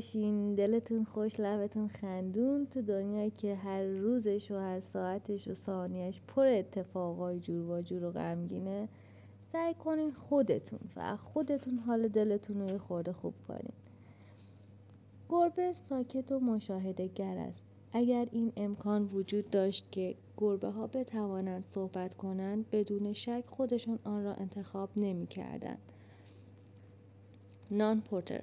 باشین دلتون خوش لبتون خندون تو دنیایی که هر روزش و هر ساعتش و ثانیش پر اتفاقای جور و جور و غمگینه سعی کنین خودتون و خودتون حال دلتون رو خورده خوب کنین گربه ساکت و مشاهده گر است اگر این امکان وجود داشت که گربه ها بتوانند صحبت کنند بدون شک خودشون آن را انتخاب نمی کردند. نان پورتر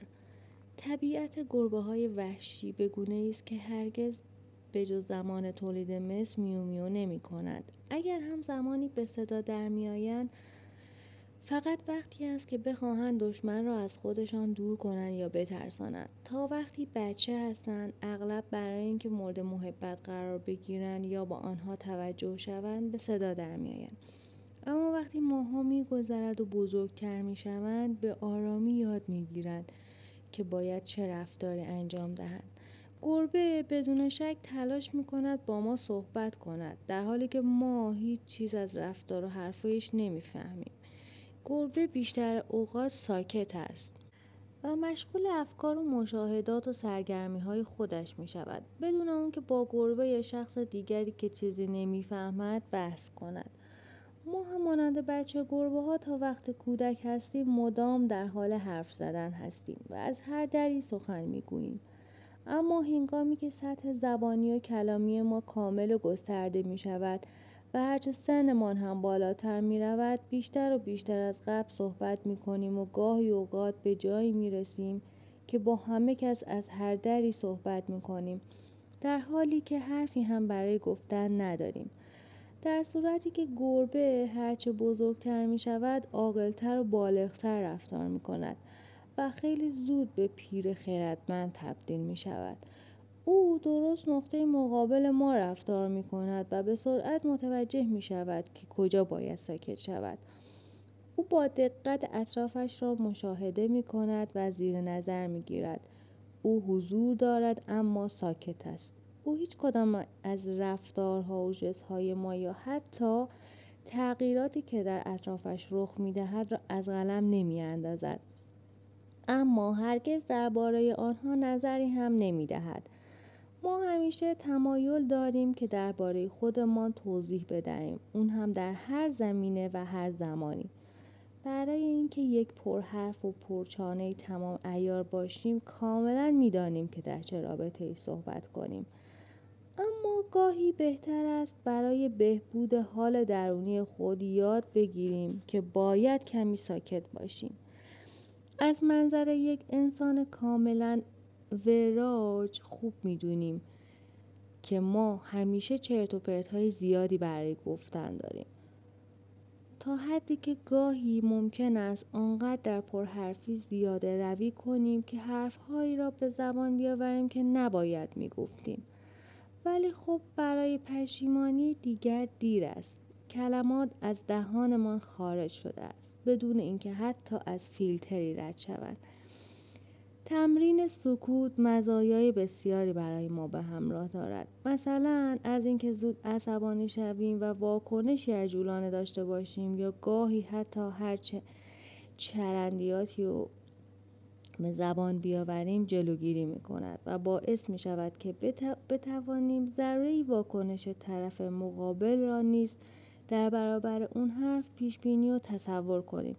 طبیعت گربه های وحشی به گونه است که هرگز به جز زمان تولید مثل میو میو نمی کنند. اگر هم زمانی به صدا در می آیند فقط وقتی است که بخواهند دشمن را از خودشان دور کنند یا بترسانند. تا وقتی بچه هستند اغلب برای اینکه مورد محبت قرار بگیرند یا با آنها توجه شوند به صدا در میآیند اما وقتی ماها میگذرد و بزرگتر می‌شوند به آرامی یاد می‌گیرند که باید چه رفتاری انجام دهند گربه بدون شک تلاش می کند با ما صحبت کند در حالی که ما هیچ چیز از رفتار و حرفایش نمی‌فهمیم. گربه بیشتر اوقات ساکت است و مشغول افکار و مشاهدات و سرگرمی های خودش می شود بدون اون که با گربه یا شخص دیگری که چیزی نمی‌فهمد بحث کند. ما هم مانند بچه گربه ها تا وقت کودک هستیم مدام در حال حرف زدن هستیم و از هر دری سخن می‌گوییم. اما هنگامی که سطح زبانی و کلامی ما کامل و گسترده می شود و هرچه سنمان هم بالاتر می رود بیشتر و بیشتر از قبل صحبت می کنیم و گاهی اوقات به جایی می رسیم که با همه کس از هر دری صحبت می کنیم در حالی که حرفی هم برای گفتن نداریم. در صورتی که گربه هرچه بزرگتر می شود عاقلتر و بالغتر رفتار می کند و خیلی زود به پیر خیرتمند تبدیل می شود. او درست نقطه مقابل ما رفتار می کند و به سرعت متوجه می شود که کجا باید ساکت شود. او با دقت اطرافش را مشاهده می کند و زیر نظر می گیرد. او حضور دارد اما ساکت است. او هیچ کدام از رفتارها و های ما یا حتی تغییراتی که در اطرافش رخ می دهد را از قلم نمی اندازد. اما هرگز درباره آنها نظری هم نمی دهد. ما همیشه تمایل داریم که درباره خودمان توضیح بدهیم اون هم در هر زمینه و هر زمانی برای اینکه یک پرحرف و پرچانه تمام ایار باشیم کاملا می‌دانیم که در چه رابطه ای صحبت کنیم اما گاهی بهتر است برای بهبود حال درونی خود یاد بگیریم که باید کمی ساکت باشیم. از منظر یک انسان کاملا وراج خوب می‌دونیم که ما همیشه چرت و پرت های زیادی برای گفتن داریم. تا حدی که گاهی ممکن است آنقدر در پرحرفی زیاده روی کنیم که حرفهایی را به زبان بیاوریم که نباید می‌گفتیم. ولی خب برای پشیمانی دیگر دیر است. کلمات از دهانمان خارج شده است بدون اینکه حتی از فیلتری رد شود تمرین سکوت مزایای بسیاری برای ما به همراه دارد. مثلا از اینکه زود عصبانی شویم و واکنشی عجولانه داشته باشیم یا گاهی حتی هرچه چرندیاتی و به زبان بیاوریم جلوگیری می کند و باعث می شود که بتوانیم ذره واکنش طرف مقابل را نیز در برابر اون حرف پیش بینی و تصور کنیم.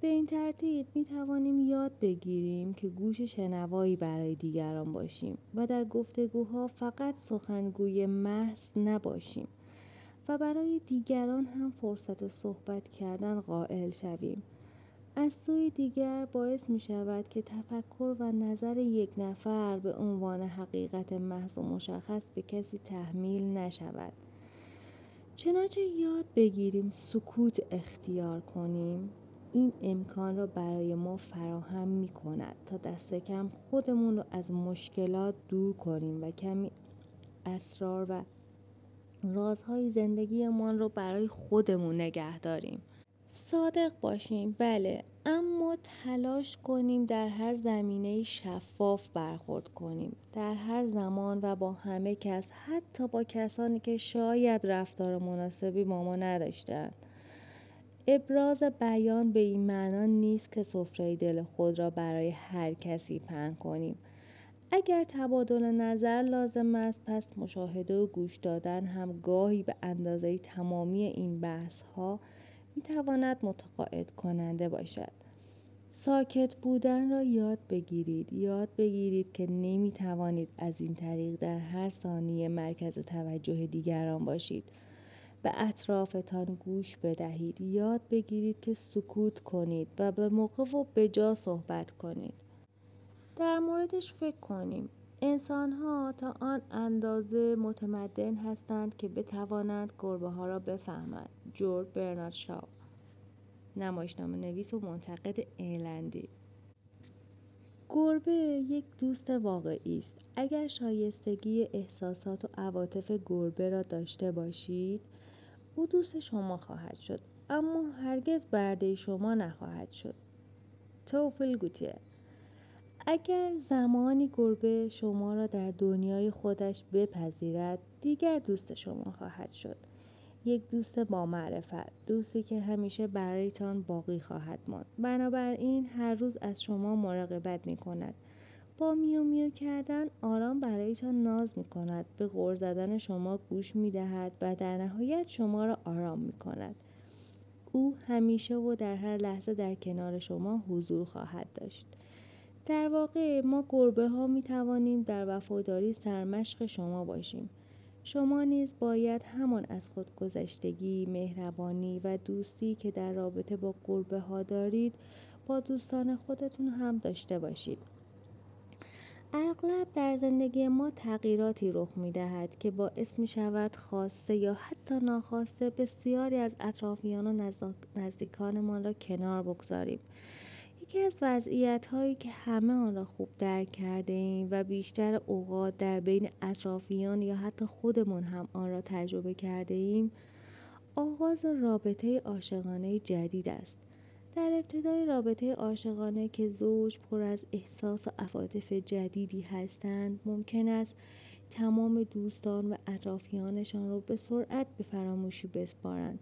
به این ترتیب می توانیم یاد بگیریم که گوش شنوایی برای دیگران باشیم و در گفتگوها فقط سخنگوی محض نباشیم و برای دیگران هم فرصت صحبت کردن قائل شویم. از سوی دیگر باعث می شود که تفکر و نظر یک نفر به عنوان حقیقت محض و مشخص به کسی تحمیل نشود. چنانچه یاد بگیریم سکوت اختیار کنیم این امکان را برای ما فراهم می کند تا دست کم خودمون رو از مشکلات دور کنیم و کمی اسرار و رازهای زندگیمان رو برای خودمون نگه داریم. صادق باشیم. بله اما تلاش کنیم در هر زمینه شفاف برخورد کنیم. در هر زمان و با همه کس حتی با کسانی که شاید رفتار مناسبی با ما نداشتند. ابراز بیان به این معنا نیست که سفره دل خود را برای هر کسی پهن کنیم. اگر تبادل نظر لازم است پس مشاهده و گوش دادن هم گاهی به اندازه تمامی این بحث ها می تواند متقاعد کننده باشد. ساکت بودن را یاد بگیرید. یاد بگیرید که نمی توانید از این طریق در هر ثانیه مرکز توجه دیگران باشید. به اطرافتان گوش بدهید. یاد بگیرید که سکوت کنید و به موقع و به جا صحبت کنید. در موردش فکر کنیم. انسان ها تا آن اندازه متمدن هستند که بتوانند گربه ها را بفهمند. جورج برنارد شاو نمایشنامه نویس و منتقد ایرلندی. گربه یک دوست واقعی است. اگر شایستگی احساسات و عواطف گربه را داشته باشید او دوست شما خواهد شد اما هرگز برده شما نخواهد شد. توفیل گوتیه اگر زمانی گربه شما را در دنیای خودش بپذیرد دیگر دوست شما خواهد شد. یک دوست با معرفت دوستی که همیشه برایتان باقی خواهد ماند. بنابراین هر روز از شما مراقبت می کند با میو میو کردن آرام برایتان ناز می کند به غور زدن شما گوش می دهد و در نهایت شما را آرام می کند او همیشه و در هر لحظه در کنار شما حضور خواهد داشت. در واقع ما گربه ها می توانیم در وفاداری سرمشق شما باشیم. شما نیز باید همان از خودگذشتگی، مهربانی و دوستی که در رابطه با گربه ها دارید با دوستان خودتون هم داشته باشید. اغلب در زندگی ما تغییراتی رخ می دهد که باعث می شود خواسته یا حتی ناخواسته بسیاری از اطرافیان و نزدیکانمان را کنار بگذاریم. یکی از وضعیت هایی که همه آن را خوب درک کرده ایم و بیشتر اوقات در بین اطرافیان یا حتی خودمون هم آن را تجربه کرده ایم آغاز رابطه عاشقانه جدید است. در ابتدای رابطه عاشقانه که زوج پر از احساس و عواطف جدیدی هستند ممکن است تمام دوستان و اطرافیانشان را به سرعت به فراموشی بسپارند.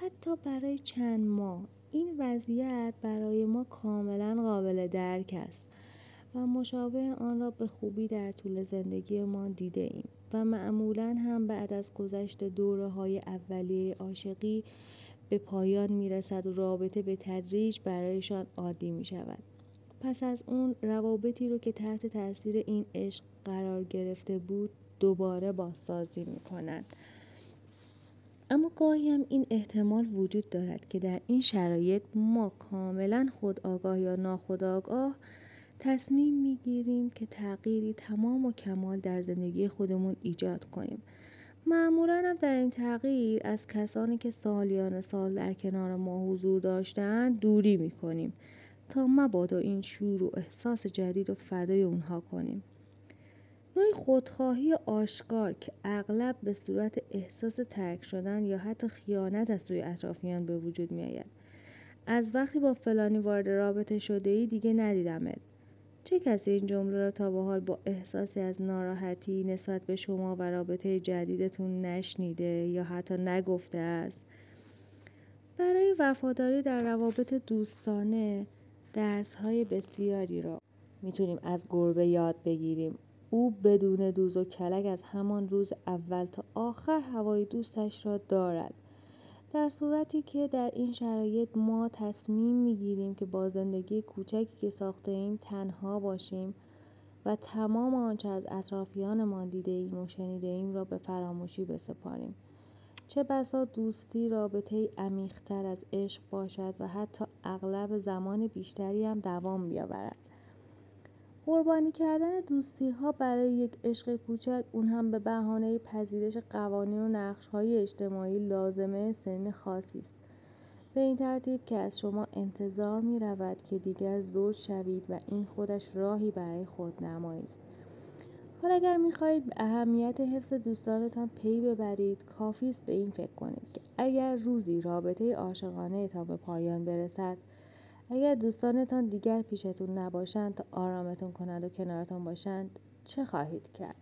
حتی برای چند ماه این وضعیت برای ما کاملا قابل درک است و مشابه آن را به خوبی در طول زندگی ما دیده ایم و معمولا هم بعد از گذشت دوره های اولیه عاشقی به پایان می رسد و رابطه به تدریج برایشان عادی می شود. پس از اون روابطی رو که تحت تاثیر این عشق قرار گرفته بود دوباره بازسازی می کنند. اما گاهی هم این احتمال وجود دارد که در این شرایط ما کاملا خودآگاه یا ناخودآگاه تصمیم می‌گیریم که تغییری تمام و کمال در زندگی خودمون ایجاد کنیم. معمولا هم در این تغییر از کسانی که سالیان سال در کنار ما حضور داشتند دوری می‌کنیم تا مبادا این شور و احساس جدید و فدای اونها کنیم. نوعی خودخواهی آشکار که اغلب به صورت احساس ترک شدن یا حتی خیانت از سوی اطرافیان به وجود می آید. از وقتی با فلانی وارد رابطه شده ای دیگه ندیدمت. چه کسی این جمله را تا به حال با احساسی از ناراحتی نسبت به شما و رابطه جدیدتون نشنیده یا حتی نگفته است؟ برای وفاداری در روابط دوستانه درس های بسیاری را می‌تونیم از گربه یاد بگیریم او بدون دوز و کلک از همان روز اول تا آخر هوای دوستش را دارد. در صورتی که در این شرایط ما تصمیم می‌گیریم که با زندگی کوچکی که ساخته ایم تنها باشیم و تمام آنچه از اطرافیانمان دیده ایم و شنیده ایم را به فراموشی بسپاریم. چه بسا دوستی رابطه عمیقتر از عشق باشد و حتی اغلب زمان بیشتری هم دوام بیاورد. قربانی کردن دوستی ها برای یک عشق کوچک اون هم به بهانه پذیرش قوانین و نقش های اجتماعی لازمه سن خاصی است. به این ترتیب که از شما انتظار می رود که دیگر زوج شوید و این خودش راهی برای خودنمایی است. حالا اگر می خواهید به اهمیت حفظ دوستانتان پی ببرید کافی است به این فکر کنید که اگر روزی رابطه تان به پایان برسد اگر دوستانتان دیگر پیشتون نباشند تا آرامتون کنند و کنارتان باشند چه خواهید کرد؟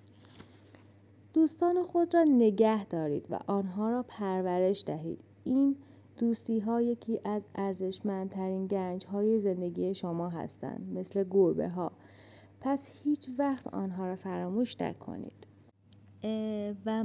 دوستان خود را نگه دارید و آنها را پرورش دهید. این دوستی ها یکی از ارزشمندترین گنج های زندگی شما هستند مثل گربه ها پس هیچ وقت آنها را فراموش نکنید. و